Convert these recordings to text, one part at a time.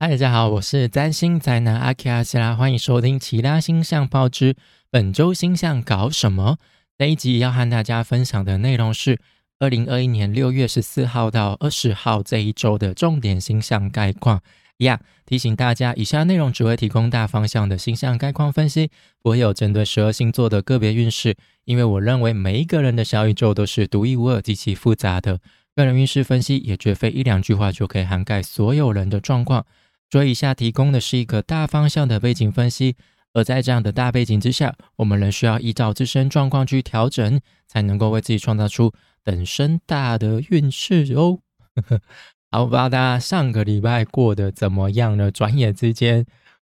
嗨，大家好，我是占星宅男阿奇阿西拉，欢迎收听《其他星象报之本周星象搞什么》。这一集要和大家分享的内容是二零二一年六月十四号到二十号这一周的重点星象概况。一样提醒大家，以下内容只会提供大方向的星象概况分析，不会有针对十二星座的个别运势，因为我认为每一个人的小宇宙都是独一无二、极其复杂的。个人运势分析也绝非一两句话就可以涵盖所有人的状况。所以，以下提供的是一个大方向的背景分析，而在这样的大背景之下，我们仍需要依照自身状况去调整，才能够为自己创造出等身大的运势哦。好，不知道大家上个礼拜过得怎么样呢？转眼之间，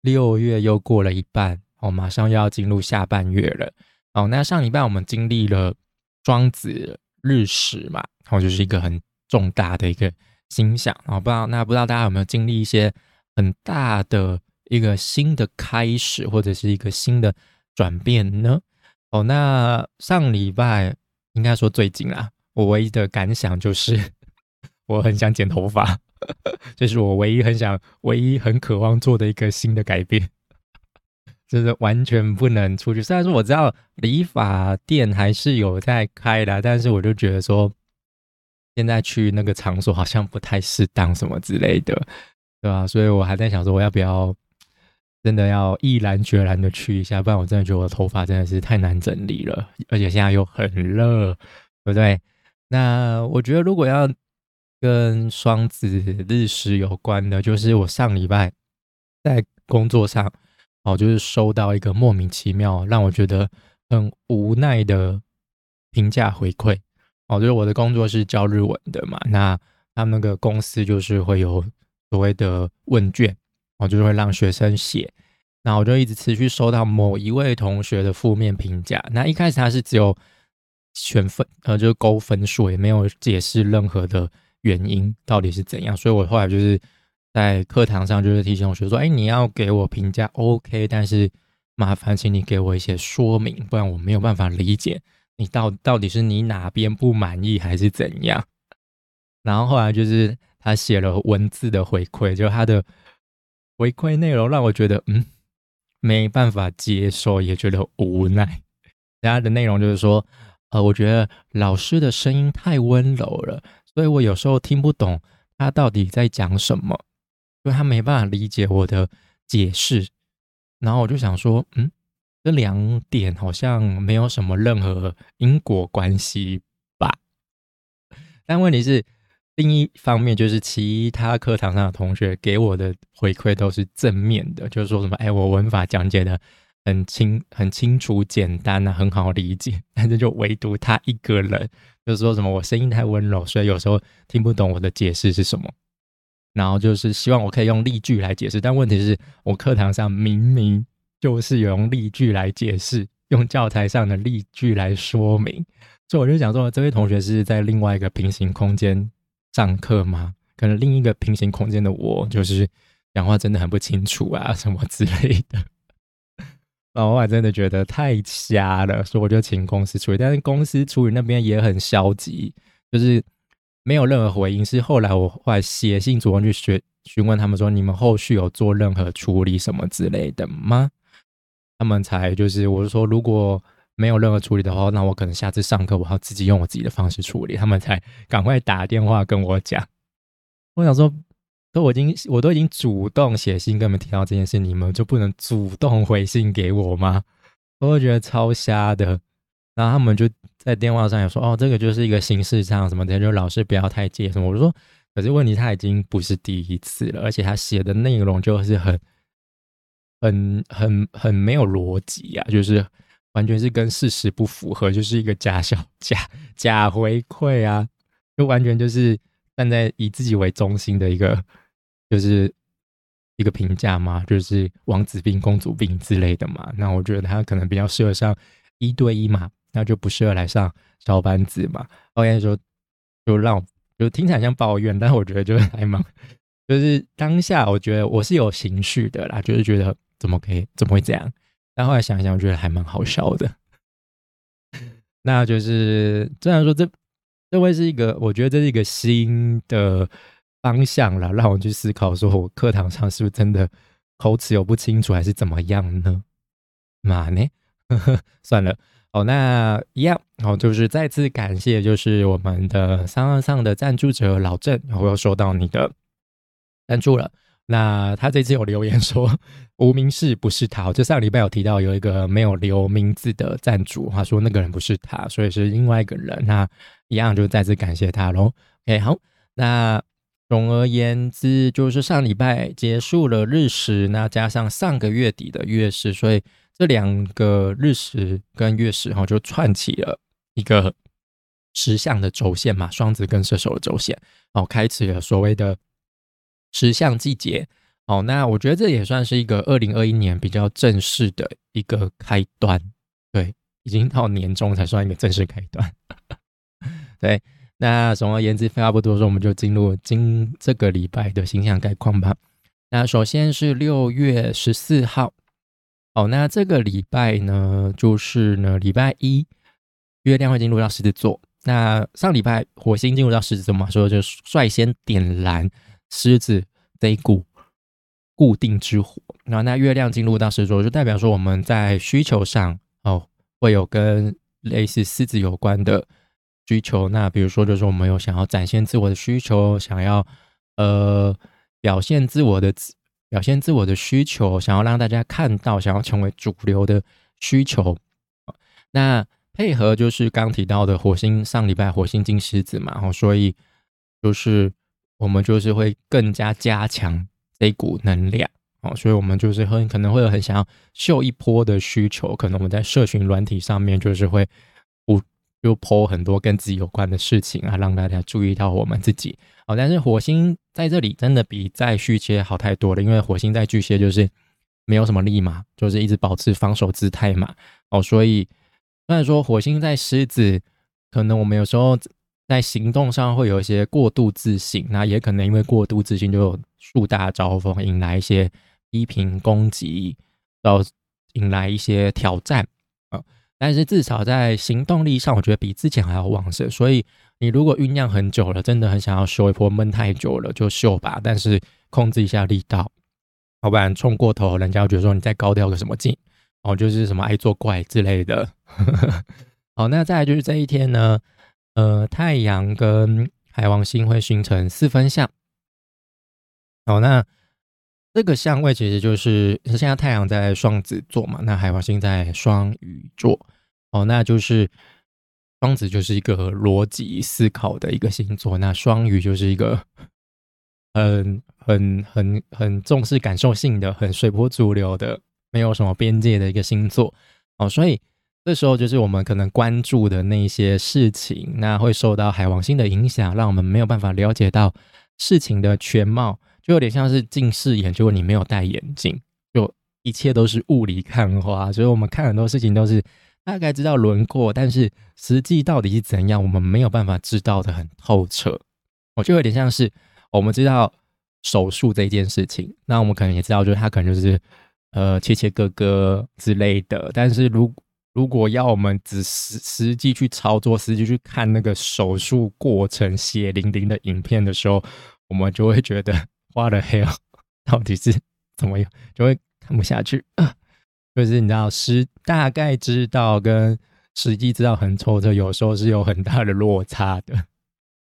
六月又过了一半，哦，马上又要进入下半月了。哦，那上礼拜我们经历了庄子日食嘛，然后就是一个很重大的一个星象。哦，不知道那不知道大家有没有经历一些？很大的一个新的开始，或者是一个新的转变呢？哦，那上礼拜应该说最近啊，我唯一的感想就是 我很想剪头发，这是我唯一很想、唯一很渴望做的一个新的改变，就是完全不能出去。虽然说我知道理发店还是有在开的，但是我就觉得说现在去那个场所好像不太适当，什么之类的。对吧？所以我还在想说，我要不要真的要毅然决然的去一下？不然我真的觉得我的头发真的是太难整理了，而且现在又很热，对不对？那我觉得如果要跟双子日食有关的，就是我上礼拜在工作上哦，就是收到一个莫名其妙让我觉得很无奈的评价回馈哦，就是我的工作是教日文的嘛，那他们那个公司就是会有。所谓的问卷，我就是会让学生写，那我就一直持续收到某一位同学的负面评价。那一开始他是只有选分，呃，就是勾分数，也没有解释任何的原因到底是怎样。所以我后来就是在课堂上就是提醒同学说：“哎，你要给我评价 OK，但是麻烦请你给我一些说明，不然我没有办法理解你到到底是你哪边不满意还是怎样。”然后后来就是。他写了文字的回馈，就他的回馈内容让我觉得，嗯，没办法接受，也觉得无奈。他的内容就是说，呃，我觉得老师的声音太温柔了，所以我有时候听不懂他到底在讲什么，因为他没办法理解我的解释。然后我就想说，嗯，这两点好像没有什么任何因果关系吧？但问题是。另一方面，就是其他课堂上的同学给我的回馈都是正面的，就是说什么，哎，我文法讲解的很清、很清楚、简单啊，很好理解。但是就唯独他一个人，就是说什么我声音太温柔，所以有时候听不懂我的解释是什么。然后就是希望我可以用例句来解释，但问题是我课堂上明明就是有用例句来解释，用教材上的例句来说明，所以我就想说，这位同学是在另外一个平行空间。上课吗？可能另一个平行空间的我，就是讲话真的很不清楚啊，什么之类的。然后我真的觉得太瞎了，所以我就请公司处理。但是公司处理那边也很消极，就是没有任何回应。是后来我后来写信主动去询询问他们说，你们后续有做任何处理什么之类的吗？他们才就是我是说，如果。没有任何处理的话，那我可能下次上课我要自己用我自己的方式处理。他们才赶快打电话跟我讲。我想说，都我已经我都已经主动写信跟你们提到这件事，你们就不能主动回信给我吗？我会觉得超瞎的。然后他们就在电话上也说：“哦，这个就是一个形式上什么的，就老师不要太介什么。”我说：“可是问题他已经不是第一次了，而且他写的内容就是很、很、很、很没有逻辑呀，就是。”完全是跟事实不符合，就是一个假小假假回馈啊，就完全就是站在以自己为中心的一个，就是一个评价嘛，就是王子病、公主病之类的嘛。那我觉得他可能比较适合上一对一嘛，那就不适合来上小班子嘛。OK，说就让就听起来像抱怨，但我觉得就是还蛮，就是当下我觉得我是有情绪的啦，就是觉得怎么可以怎么会这样。但后来想一想，我觉得还蛮好笑的。那就是虽然说这这会是一个，我觉得这是一个新的方向了，让我去思考，说我课堂上是不是真的口齿有不清楚，还是怎么样呢？嘛呢？算了，哦，那一样，哦，就是再次感谢，就是我们的三二上的赞助者老郑，我又收到你的赞助了。那他这次有留言说无名氏不是他，就上礼拜有提到有一个没有留名字的赞助，他说那个人不是他，所以是另外一个人。那一样就再次感谢他喽。OK，好，那总而言之就是上礼拜结束了日食，那加上上个月底的月食，所以这两个日食跟月食哈就串起了一个十象的轴线嘛，双子跟射手的轴线，哦，开启了所谓的。十象季节，哦，那我觉得这也算是一个二零二一年比较正式的一个开端，对，已经到年终才算一个正式开端，对，那总而言之，废话不多说，我们就进入今这个礼拜的形象概况吧。那首先是六月十四号，哦，那这个礼拜呢，就是呢礼拜一，月亮会进入到狮子座。那上礼拜火星进入到狮子座嘛，所以就率先点燃。狮子这一股固定之火，然后那月亮进入到狮子座，就代表说我们在需求上哦，会有跟类似狮子有关的需求。那比如说，就是我们有想要展现自我的需求，想要呃表现自我的表现自我的需求，想要让大家看到，想要成为主流的需求。那配合就是刚提到的火星上礼拜火星进狮子嘛，然后所以就是。我们就是会更加加强这股能量哦，所以我们就是很可能会有很想要秀一波的需求，可能我们在社群软体上面就是会不就泼很多跟自己有关的事情啊，让大家注意到我们自己哦。但是火星在这里真的比在巨蟹好太多了，因为火星在巨蟹就是没有什么力嘛，就是一直保持防守姿态嘛哦，所以虽然说火星在狮子，可能我们有时候。在行动上会有一些过度自信，那也可能因为过度自信就树大招风，引来一些批评攻击，到引来一些挑战啊。但是至少在行动力上，我觉得比之前还要旺盛。所以你如果酝酿很久了，真的很想要秀一波，闷太久了就秀吧，但是控制一下力道，要不然冲过头，人家觉得说你再高调个什么劲哦，就是什么爱作怪之类的。好，那再来就是这一天呢。呃，太阳跟海王星会形成四分相。好，那这个相位其实就是现在太阳在双子座嘛，那海王星在双鱼座。哦，那就是双子就是一个逻辑思考的一个星座，那双鱼就是一个很很很很重视感受性的、很随波逐流的、没有什么边界的一个星座。哦，所以。这时候就是我们可能关注的那些事情，那会受到海王星的影响，让我们没有办法了解到事情的全貌，就有点像是近视眼，结果你没有戴眼镜，就一切都是雾里看花，所以我们看很多事情都是大概知道轮廓，但是实际到底是怎样，我们没有办法知道的很透彻。我就有点像是我们知道手术这件事情，那我们可能也知道，就是他可能就是呃切切割割之类的，但是如如果要我们只实实际去操作，实际去看那个手术过程血淋淋的影片的时候，我们就会觉得花了 hell 到底是怎么样，就会看不下去。就是你知道，实大概知道跟实际知道很透彻，有时候是有很大的落差的。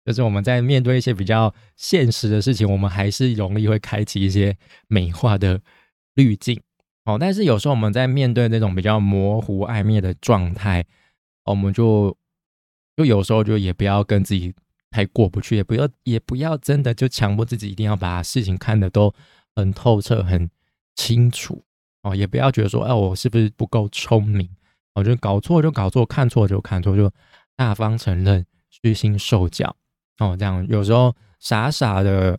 就是我们在面对一些比较现实的事情，我们还是容易会开启一些美化的滤镜。哦，但是有时候我们在面对那种比较模糊暧昧的状态，我们就就有时候就也不要跟自己太过不去，也不要也不要真的就强迫自己一定要把事情看得都很透彻、很清楚哦，也不要觉得说，哎，我是不是不够聪明？我觉得搞错就搞错，看错就看错，就大方承认，虚心受教哦，这样有时候傻傻的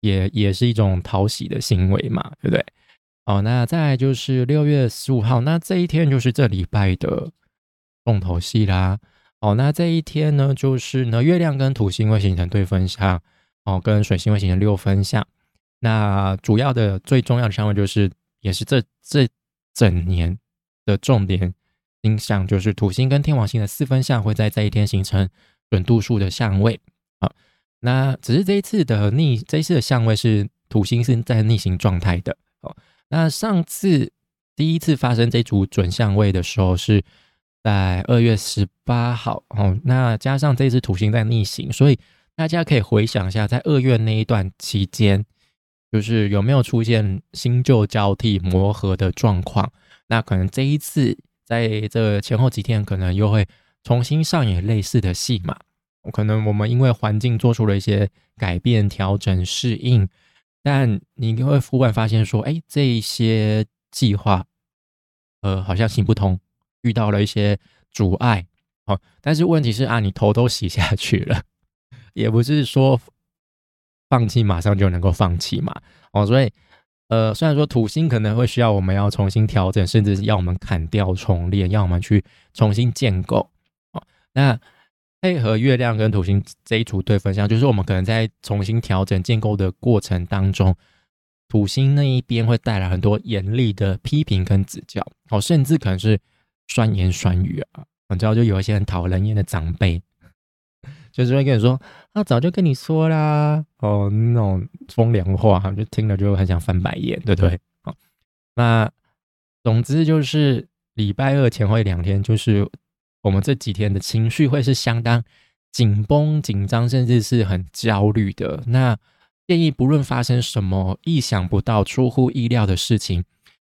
也也是一种讨喜的行为嘛，对不对？哦，那再来就是六月十五号，那这一天就是这礼拜的重头戏啦。哦，那这一天呢，就是呢，月亮跟土星会形成对分相，哦，跟水星会形成六分相。那主要的、最重要的相位就是，也是这这整年的重点星象，就是土星跟天王星的四分相会在这一天形成准度数的相位。啊，那只是这一次的逆，这一次的相位是土星是在逆行状态的。那上次第一次发生这组准相位的时候是在二月十八号。哦，那加上这次土星在逆行，所以大家可以回想一下，在二月那一段期间，就是有没有出现新旧交替磨合的状况？那可能这一次在这前后几天，可能又会重新上演类似的戏码。可能我们因为环境做出了一些改变、调整、适应，但你会忽然发现说，哎，这一些计划，呃，好像行不通，遇到了一些阻碍。哦，但是问题是啊，你头都洗下去了，也不是说放弃马上就能够放弃嘛。哦，所以，呃，虽然说土星可能会需要我们要重新调整，甚至是要我们砍掉重练，要我们去重新建构。哦，那。配合月亮跟土星这一组对分相，就是我们可能在重新调整建构的过程当中，土星那一边会带来很多严厉的批评跟指教，哦，甚至可能是酸言酸语啊。你知道，就有一些很讨人厌的长辈，就是会跟你说：“啊，早就跟你说啦。”哦，那种风凉话，就听了就很想翻白眼，对不对？好，那总之就是礼拜二前会两天，就是。我们这几天的情绪会是相当紧绷、紧张，甚至是很焦虑的。那建议不论发生什么意想不到、出乎意料的事情，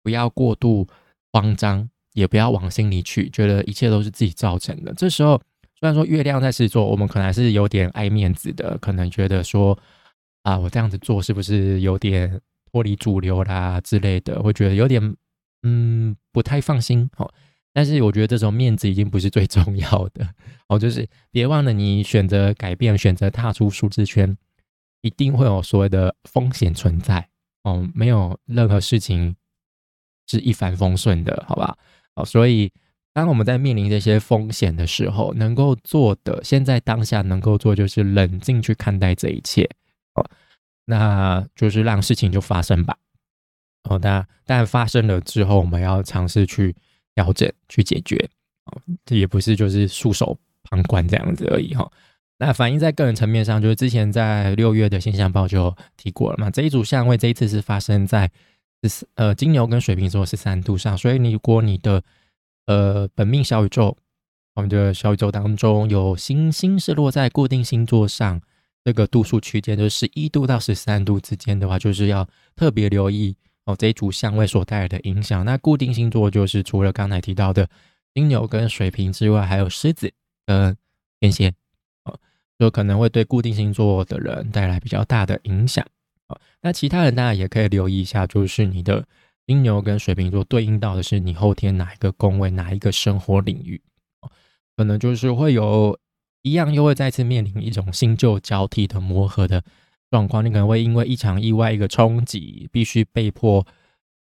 不要过度慌张，也不要往心里去，觉得一切都是自己造成的。这时候，虽然说月亮在狮子座，我们可能还是有点爱面子的，可能觉得说啊，我这样子做是不是有点脱离主流啦之类的，会觉得有点嗯不太放心。好。但是我觉得这种面子已经不是最重要的 哦，就是别忘了你选择改变、选择踏出舒适圈，一定会有所谓的风险存在哦。没有任何事情是一帆风顺的，好吧？哦，所以当我们在面临这些风险的时候，能够做的，现在当下能够做就是冷静去看待这一切哦，那就是让事情就发生吧。哦，那但发生了之后，我们要尝试去。调整去解决，哦，这也不是就是束手旁观这样子而已哈。那反映在个人层面上，就是之前在六月的现象报就提过了嘛。这一组相位这一次是发生在十呃金牛跟水瓶座十三度上，所以你如果你的呃本命小宇宙，我们的小宇宙当中有星星是落在固定星座上，这个度数区间就是十一度到十三度之间的话，就是要特别留意。哦，这一组相位所带来的影响，那固定星座就是除了刚才提到的金牛跟水瓶之外，还有狮子跟天蝎，哦，就可能会对固定星座的人带来比较大的影响。哦，那其他人大家也可以留意一下，就是你的金牛跟水瓶座对应到的是你后天哪一个宫位，哪一个生活领域，哦，可能就是会有一样，又会再次面临一种新旧交替的磨合的。状况，你可能会因为一场意外、一个冲击，必须被迫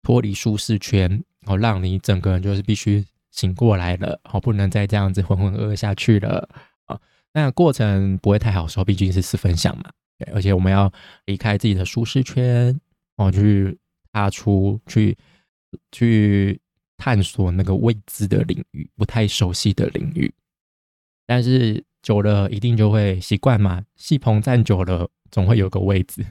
脱离舒适圈，哦，让你整个人就是必须醒过来了，哦，不能再这样子浑浑噩噩下去了，啊，那过程不会太好受，毕竟是四分享嘛，对，而且我们要离开自己的舒适圈，哦，去踏出去，去探索那个未知的领域，不太熟悉的领域，但是久了一定就会习惯嘛，戏棚站久了。总会有个位置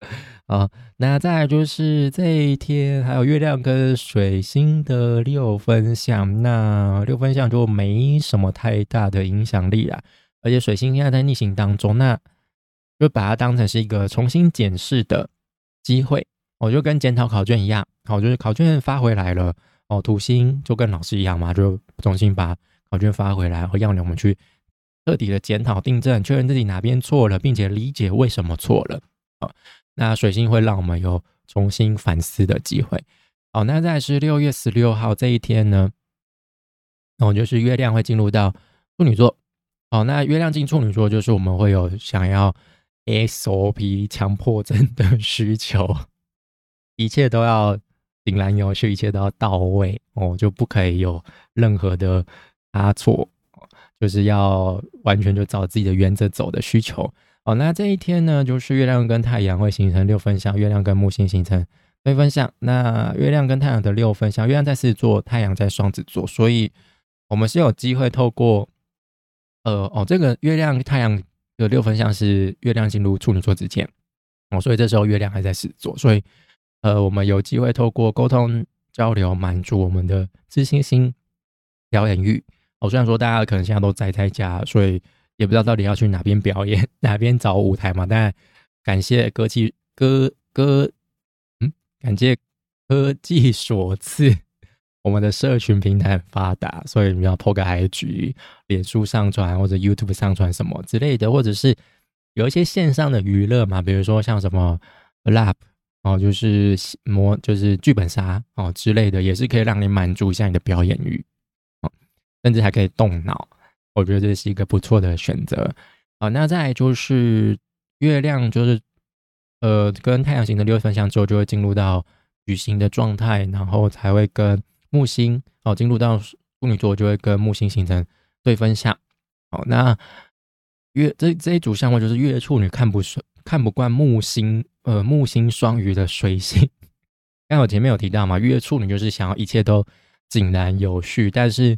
啊，那再来就是这一天还有月亮跟水星的六分相，那六分相就没什么太大的影响力啦。而且水星现在在逆行当中，那就把它当成是一个重新检视的机会。我就跟检讨考卷一样，好，就是考卷发回来了，哦，土星就跟老师一样嘛，就重新把考卷发回来，会让我们去。彻底的检讨、订正、确认自己哪边错了，并且理解为什么错了。好，那水星会让我们有重新反思的机会。好，那在是六月十六号这一天呢，那我就是月亮会进入到处女座。好，那月亮进处女座，就是我们会有想要 SOP 强迫症的需求，一切都要井然有序，一切都要到位哦，就不可以有任何的差错。就是要完全就照自己的原则走的需求哦。那这一天呢，就是月亮跟太阳会形成六分相，月亮跟木星形成六分相。那月亮跟太阳的六分相，月亮在狮子座，太阳在双子座，所以我们是有机会透过呃哦，这个月亮太阳的六分相是月亮进入处女座之前哦，所以这时候月亮还在狮子座，所以呃，我们有机会透过沟通交流，满足我们的自信心、表演欲。哦，虽然说大家可能现在都宅在家，所以也不知道到底要去哪边表演，哪边找舞台嘛。但感谢歌技歌歌，嗯，感谢科技所赐。我们的社群平台很发达，所以你要 PO 个 IG、脸书上传或者 YouTube 上传什么之类的，或者是有一些线上的娱乐嘛，比如说像什么 Lab 哦，就是模就是剧本杀哦之类的，也是可以让你满足一下你的表演欲，甚至还可以动脑，我觉得这是一个不错的选择啊。那再就是月亮，就是呃跟太阳型的六分相之后，就会进入到矩形的状态，然后才会跟木星哦，进入到处女座就会跟木星形成对分相。好，那月这这一组相位就是月处女看不顺、看不惯木星，呃，木星双鱼的水星。刚我前面有提到嘛，月处女就是想要一切都井然有序，但是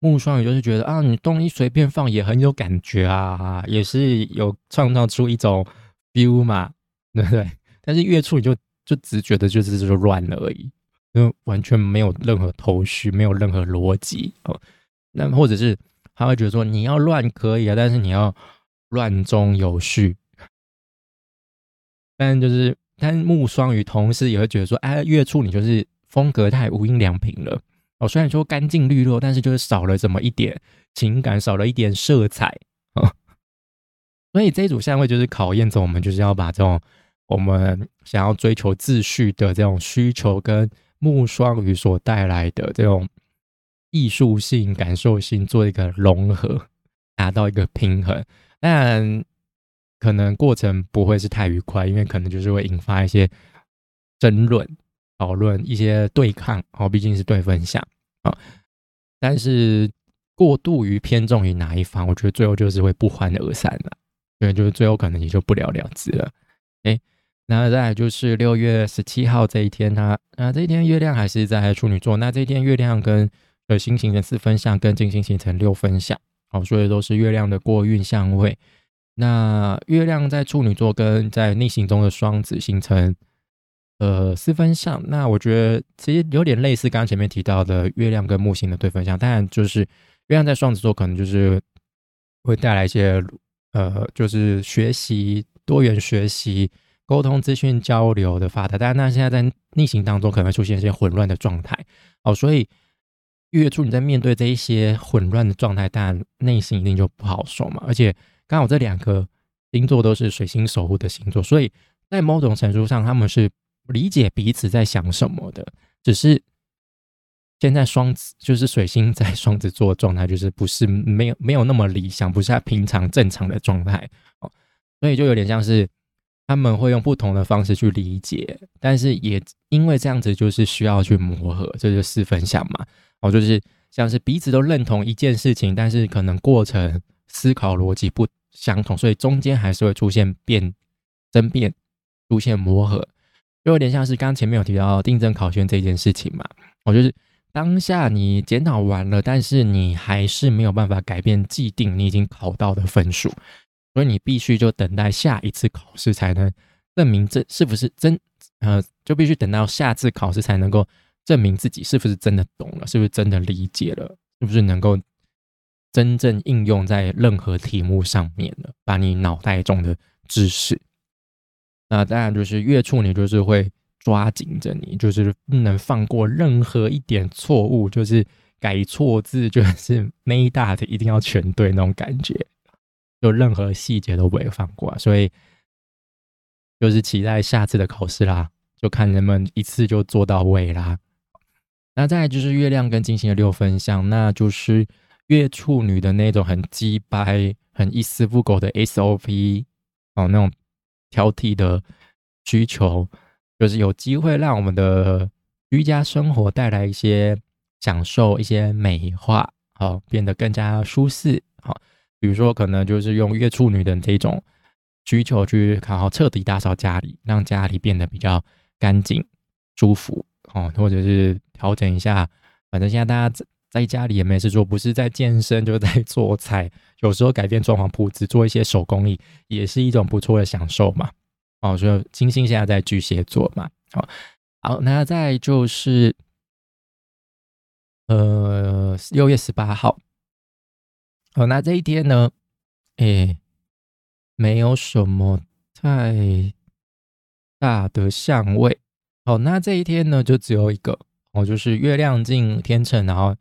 木双鱼就是觉得啊，你东西随便放也很有感觉啊，也是有创造出一种 feel 嘛，对不对？但是月处你就就只觉得就是就乱了而已。因为完全没有任何头绪，没有任何逻辑哦。那或者是他会觉得说你要乱可以啊，但是你要乱中有序。但就是，但木双鱼同时也会觉得说，哎，月处你就是风格太无印良品了哦。虽然说干净利落，但是就是少了这么一点情感，少了一点色彩哦。所以这一组相位就是考验着我们，就是要把这种我们想要追求秩序的这种需求跟。木双鱼所带来的这种艺术性、感受性做一个融合，达到一个平衡。但可能过程不会是太愉快，因为可能就是会引发一些争论、讨论、一些对抗。哦，毕竟是对分享啊。但是过度于偏重于哪一方，我觉得最后就是会不欢而散了。对，就是最后可能也就不了了之了。哎。那再来就是六月十七号这一天，它啊这一天月亮还是在处女座。那这一天月亮跟水星形成四分相，跟金星形成六分相，好，所以都是月亮的过运相位。那月亮在处女座跟在逆行中的双子形成呃四分相，那我觉得其实有点类似刚刚前面提到的月亮跟木星的对分相，当然就是月亮在双子座可能就是会带来一些呃就是学习多元学习。沟通、资讯交流的发达，但那现在在逆行当中可能会出现一些混乱的状态哦，所以月初你在面对这一些混乱的状态，但内心一定就不好受嘛。而且刚好这两个星座都是水星守护的星座，所以在某种程度上他们是理解彼此在想什么的。只是现在双子就是水星在双子座状态，就是不是没有没有那么理想，不是他平常正常的状态哦，所以就有点像是。他们会用不同的方式去理解，但是也因为这样子，就是需要去磨合，这就是分享嘛。哦，就是像是彼此都认同一件事情，但是可能过程思考逻辑不相同，所以中间还是会出现变争辩，出现磨合，就有点像是刚前面有提到定证考卷这件事情嘛。我就是当下你检讨完了，但是你还是没有办法改变既定你已经考到的分数。所以你必须就等待下一次考试才能证明这是不是真，呃，就必须等到下次考试才能够证明自己是不是真的懂了，是不是真的理解了，是不是能够真正应用在任何题目上面了，把你脑袋中的知识。那当然就是月处女就是会抓紧着你，就是不能放过任何一点错误，就是改错字就是 没大的一定要全对那种感觉。就任何细节都不会放过，所以就是期待下次的考试啦，就看人们一次就做到位啦。那再来就是月亮跟金星的六分相，那就是月处女的那种很鸡掰、很一丝不苟的 SOP 哦，那种挑剔的需求，就是有机会让我们的居家生活带来一些享受、一些美化，好变得更加舒适，好。比如说，可能就是用月处女的这种需求去好好彻底打扫家里，让家里变得比较干净、舒服哦，或者是调整一下。反正现在大家在家里也没事做，不是在健身，就是在做菜。有时候改变装潢铺子，做一些手工艺，也是一种不错的享受嘛。哦，所以金星现在在巨蟹座嘛。好，好，那再就是，呃，六月十八号。好，那这一天呢，哎，没有什么太大的相位。好，那这一天呢，就只有一个，哦，就是月亮进天秤，然后。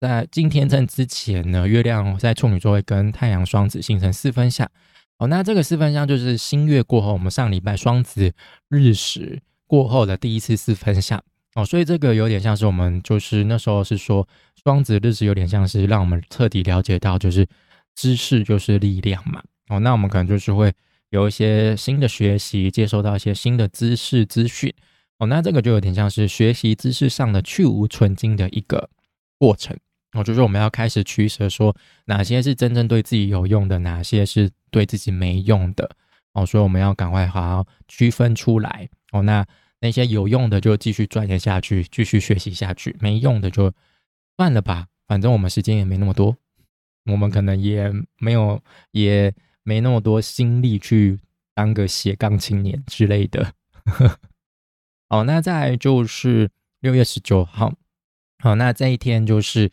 在进天秤之前呢，月亮在处女座会跟太阳双子形成四分相。哦，那这个四分相就是新月过后，我们上礼拜双子日食过后的第一次四分相。哦，所以这个有点像是我们就是那时候是说双子日食有点像是让我们彻底了解到就是知识就是力量嘛。哦，那我们可能就是会有一些新的学习，接收到一些新的知识资讯。哦，那这个就有点像是学习知识上的去无存精的一个过程。哦，就是我们要开始取舍，说哪些是真正对自己有用的，哪些是对自己没用的。哦，所以我们要赶快好好区分出来。哦，那那些有用的就继续钻研下去，继续学习下去；没用的就算了吧，反正我们时间也没那么多，我们可能也没有，也没那么多心力去当个斜杠青年之类的。好，那再就是六月十九号，好，那这一天就是。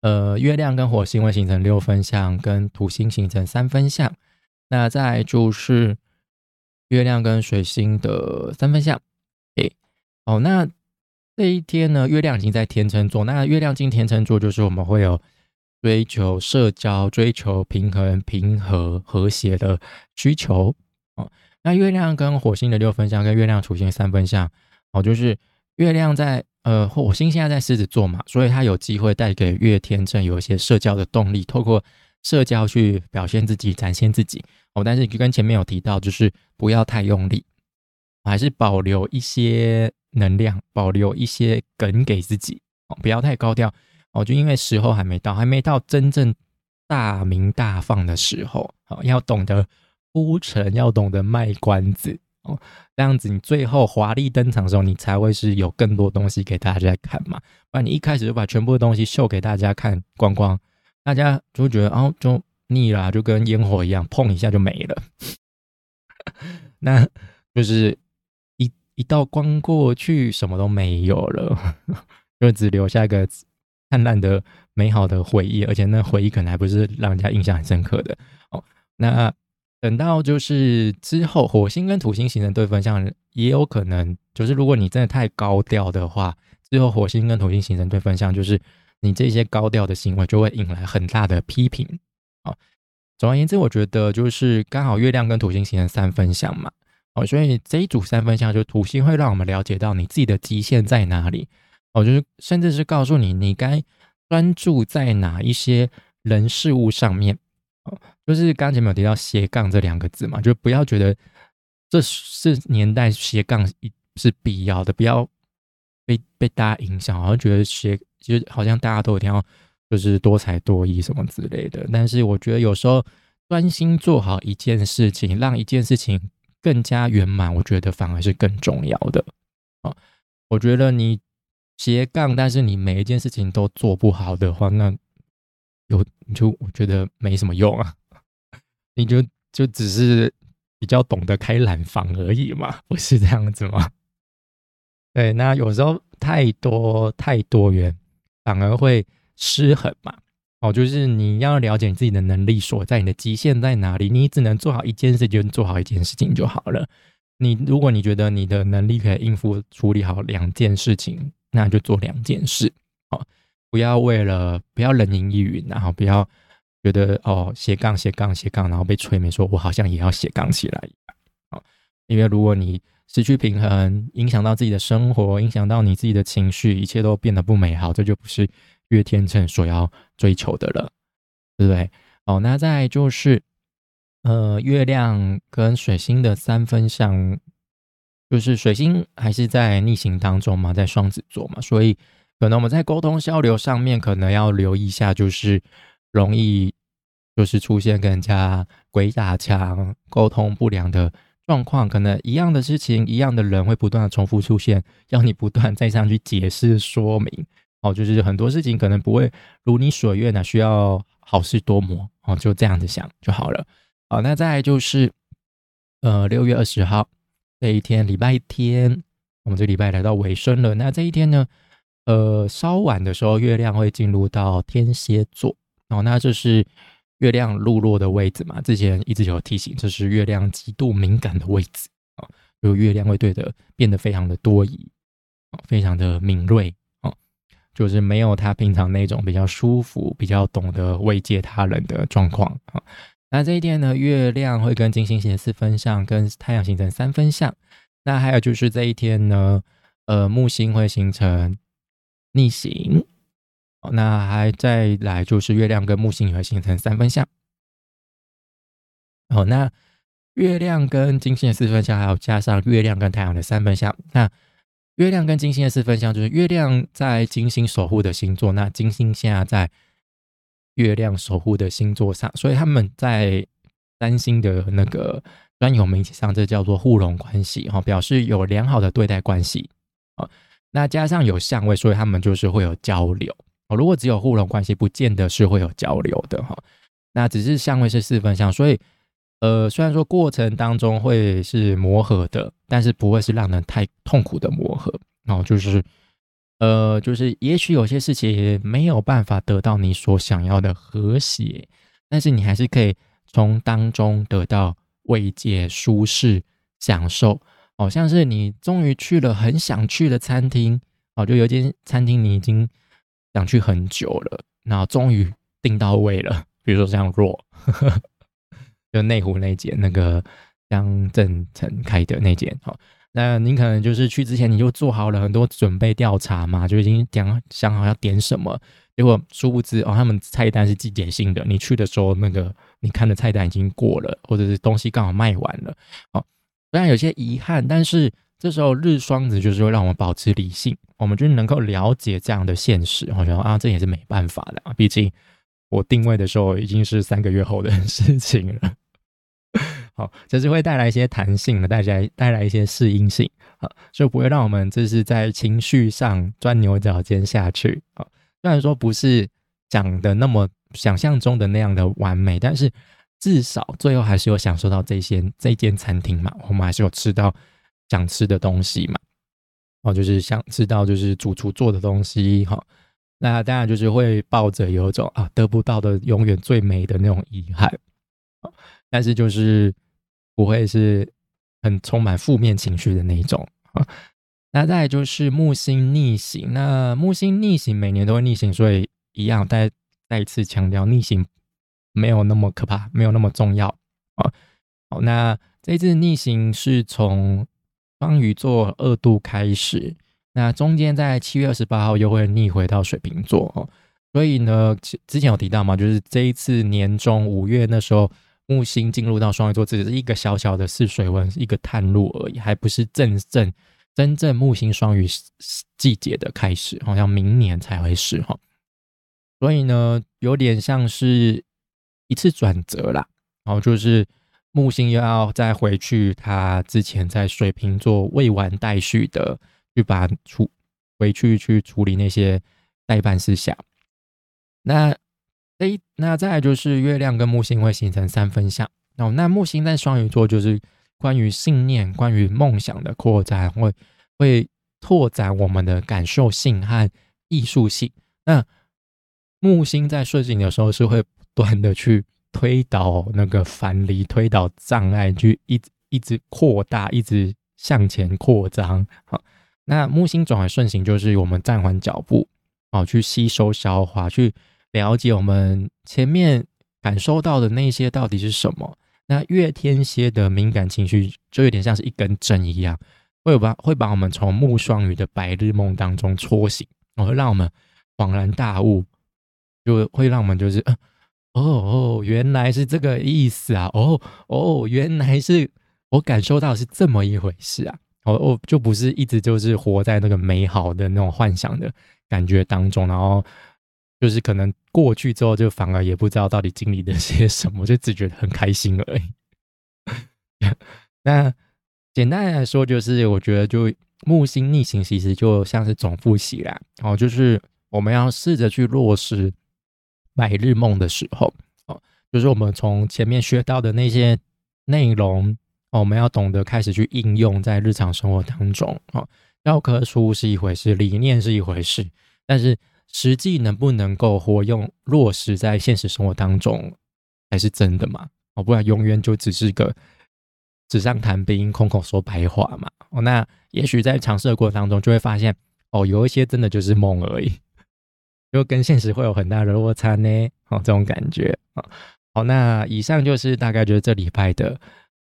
呃，月亮跟火星会形成六分相，跟土星形成三分相。那再就是月亮跟水星的三分相。诶，哦，那这一天呢，月亮已经在天秤座。那月亮进天秤座，就是我们会有追求社交、追求平衡、平和、和谐的需求。哦，那月亮跟火星的六分相，跟月亮土星三分相，哦，就是月亮在。呃，火星现在在狮子座嘛，所以它有机会带给月天秤有一些社交的动力，透过社交去表现自己、展现自己哦。但是跟前面有提到，就是不要太用力，还是保留一些能量，保留一些梗给自己哦，不要太高调哦。就因为时候还没到，还没到真正大明大放的时候哦，要懂得铺陈，要懂得卖关子。这样子，你最后华丽登场的时候，你才会是有更多东西给大家看嘛？不然你一开始就把全部的东西秀给大家看光光，大家就会觉得哦，就腻了，就跟烟火一样，碰一下就没了。那就是一一道光过去，什么都没有了，就只留下一个灿烂的、美好的回忆，而且那回忆可能还不是让人家印象很深刻的哦。那。等到就是之后，火星跟土星形成对分相，也有可能就是如果你真的太高调的话，之后火星跟土星形成对分相，就是你这些高调的行为就会引来很大的批评啊。总而言之，我觉得就是刚好月亮跟土星形成三分相嘛，哦，所以这一组三分相，就土星会让我们了解到你自己的极限在哪里，哦，就是甚至是告诉你你该专注在哪一些人事物上面。就是刚前面有提到斜杠这两个字嘛，就不要觉得这是年代斜杠一是必要的，不要被被大家影响，好像觉得斜其实好像大家都一定要就是多才多艺什么之类的。但是我觉得有时候专心做好一件事情，让一件事情更加圆满，我觉得反而是更重要的啊。我觉得你斜杠，但是你每一件事情都做不好的话，那有你就我觉得没什么用啊。你就就只是比较懂得开懒房而已嘛，不是这样子吗？对，那有时候太多太多元，反而会失衡嘛。哦，就是你要了解你自己的能力所在，你的极限在哪里，你只能做好一件事，就做好一件事情就好了。你如果你觉得你的能力可以应付处理好两件事情，那就做两件事。哦，不要为了不要人云亦云，然后不要。觉得哦斜杠斜杠斜杠，然后被催眠说，我好像也要斜杠起来啊！因为如果你失去平衡，影响到自己的生活，影响到你自己的情绪，一切都变得不美好，这就不是月天秤所要追求的了，对不对？哦，那再就是呃，月亮跟水星的三分相，就是水星还是在逆行当中嘛，在双子座嘛，所以可能我们在沟通交流上面，可能要留意一下，就是。容易就是出现跟人家鬼打墙、沟通不良的状况，可能一样的事情、一样的人会不断的重复出现，要你不断再上去解释说明。哦，就是很多事情可能不会如你所愿呢，需要好事多磨哦，就这样子想就好了。好，那再来就是呃六月二十号这一天，礼拜天，我们这礼拜来到尾声了。那这一天呢，呃，稍晚的时候，月亮会进入到天蝎座哦，那这是月亮入落的位置嘛？之前一直有提醒，这是月亮极度敏感的位置啊，就月亮会对的变得非常的多疑，非常的敏锐啊。就是没有他平常那种比较舒服、比较懂得慰藉他人的状况啊。那这一天呢，月亮会跟金星形成四分相，跟太阳形成三分相。那还有就是这一天呢，呃，木星会形成逆行。那还再来就是月亮跟木星也会形成三分相。好，那月亮跟金星的四分相，还有加上月亮跟太阳的三分相，那。月亮跟金星的四分相，就是月亮在金星守护的星座，那金星现在在月亮守护的星座上，所以他们在三星的那个专有名词上，这叫做互融关系哈，表示有良好的对待关系啊。那加上有相位，所以他们就是会有交流哦。如果只有互融关系，不见得是会有交流的哈。那只是相位是四分相，所以。呃，虽然说过程当中会是磨合的，但是不会是让人太痛苦的磨合哦。就是，呃，就是也许有些事情没有办法得到你所想要的和谐，但是你还是可以从当中得到慰藉、舒适、享受。好像是你终于去了很想去的餐厅哦，就有间餐厅你已经想去很久了，然后终于订到位了。比如说像若。就内湖那间，那个江正成开的那间，好，那您可能就是去之前你就做好了很多准备调查嘛，就已经讲想好要点什么，结果殊不知哦，他们菜单是季节性的，你去的时候那个你看的菜单已经过了，或者是东西刚好卖完了，哦，虽然有些遗憾，但是这时候日双子就是会让我们保持理性，我们就能够了解这样的现实，好像啊，这也是没办法的啊，毕竟。我定位的时候已经是三个月后的 事情了，好，这是会带来一些弹性的，带来带来一些适应性，好，就不会让我们就是在情绪上钻牛角尖下去，啊，虽然说不是讲的那么想象中的那样的完美，但是至少最后还是有享受到这些这间餐厅嘛，我们还是有吃到想吃的东西嘛，哦，就是想吃到就是主厨做的东西，哈。那当然就是会抱着有一种啊得不到的永远最美的那种遗憾，但是就是不会是很充满负面情绪的那一种啊。那再就是木星逆行，那木星逆行每年都会逆行，所以一样再再一次强调逆行没有那么可怕，没有那么重要啊。好，那这次逆行是从双鱼座二度开始。那中间在七月二十八号又会逆回到水瓶座哦，所以呢，之前有提到嘛，就是这一次年中五月那时候木星进入到双鱼座，只是一个小小的试水温，一个探路而已，还不是真正真正木星双鱼季节的开始，好像明年才会是哈。所以呢，有点像是一次转折啦，然后就是木星又要再回去他之前在水瓶座未完待续的。去把处回去去处理那些代办事项。那诶，那再来就是月亮跟木星会形成三分相哦。那木星在双鱼座就是关于信念、关于梦想的扩展，会会拓展我们的感受性和艺术性。那木星在顺行的时候是会不断的去推倒那个樊篱，推倒障碍，去一一直扩大，一直向前扩张。好。那木星转为顺行，就是我们暂缓脚步，哦，去吸收消化，去了解我们前面感受到的那些到底是什么。那月天蝎的敏感情绪就有点像是一根针一样，会把会把我们从木双鱼的白日梦当中戳醒，然后让我们恍然大悟，就会让我们就是，哦哦，原来是这个意思啊，哦哦，原来是我感受到是这么一回事啊。哦哦，就不是一直就是活在那个美好的那种幻想的感觉当中，然后就是可能过去之后，就反而也不知道到底经历了些什么，就只觉得很开心而已。那简单来说，就是我觉得就木星逆行其实就像是总复习啦，哦，就是我们要试着去落实白日梦的时候，哦，就是我们从前面学到的那些内容，哦，我们要懂得开始去应用在日常生活当中。哦，教科书是一回事，理念是一回事，但是实际能不能够活用落实在现实生活当中，才是真的嘛？哦，不然永远就只是个纸上谈兵、空口说白话嘛。哦，那也许在尝试的过程当中，就会发现，哦，有一些真的就是梦而已。就跟现实会有很大的落差呢，哦，这种感觉啊，好，那以上就是大概就是这礼拜的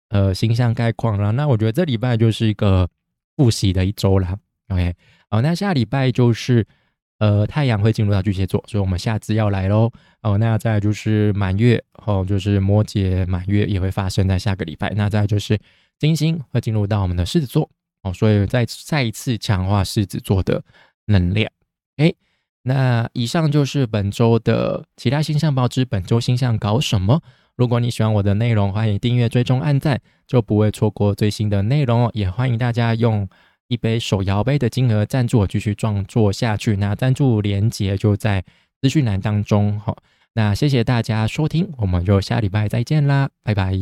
呃形象概况了。那我觉得这礼拜就是一个复习的一周了，OK，好，那下礼拜就是呃太阳会进入到巨蟹座，所以我们下次要来喽。哦，那再就是满月，哦，就是摩羯满月也会发生在下个礼拜。那再就是金星会进入到我们的狮子座，哦，所以再再一次强化狮子座的能量，哎。那以上就是本周的其他星象报之本周星象搞什么？如果你喜欢我的内容，欢迎订阅、追踪、按赞，就不会错过最新的内容哦。也欢迎大家用一杯手摇杯的金额赞助我继续创作下去。那赞助连接就在资讯栏当中。好，那谢谢大家收听，我们就下礼拜再见啦，拜拜。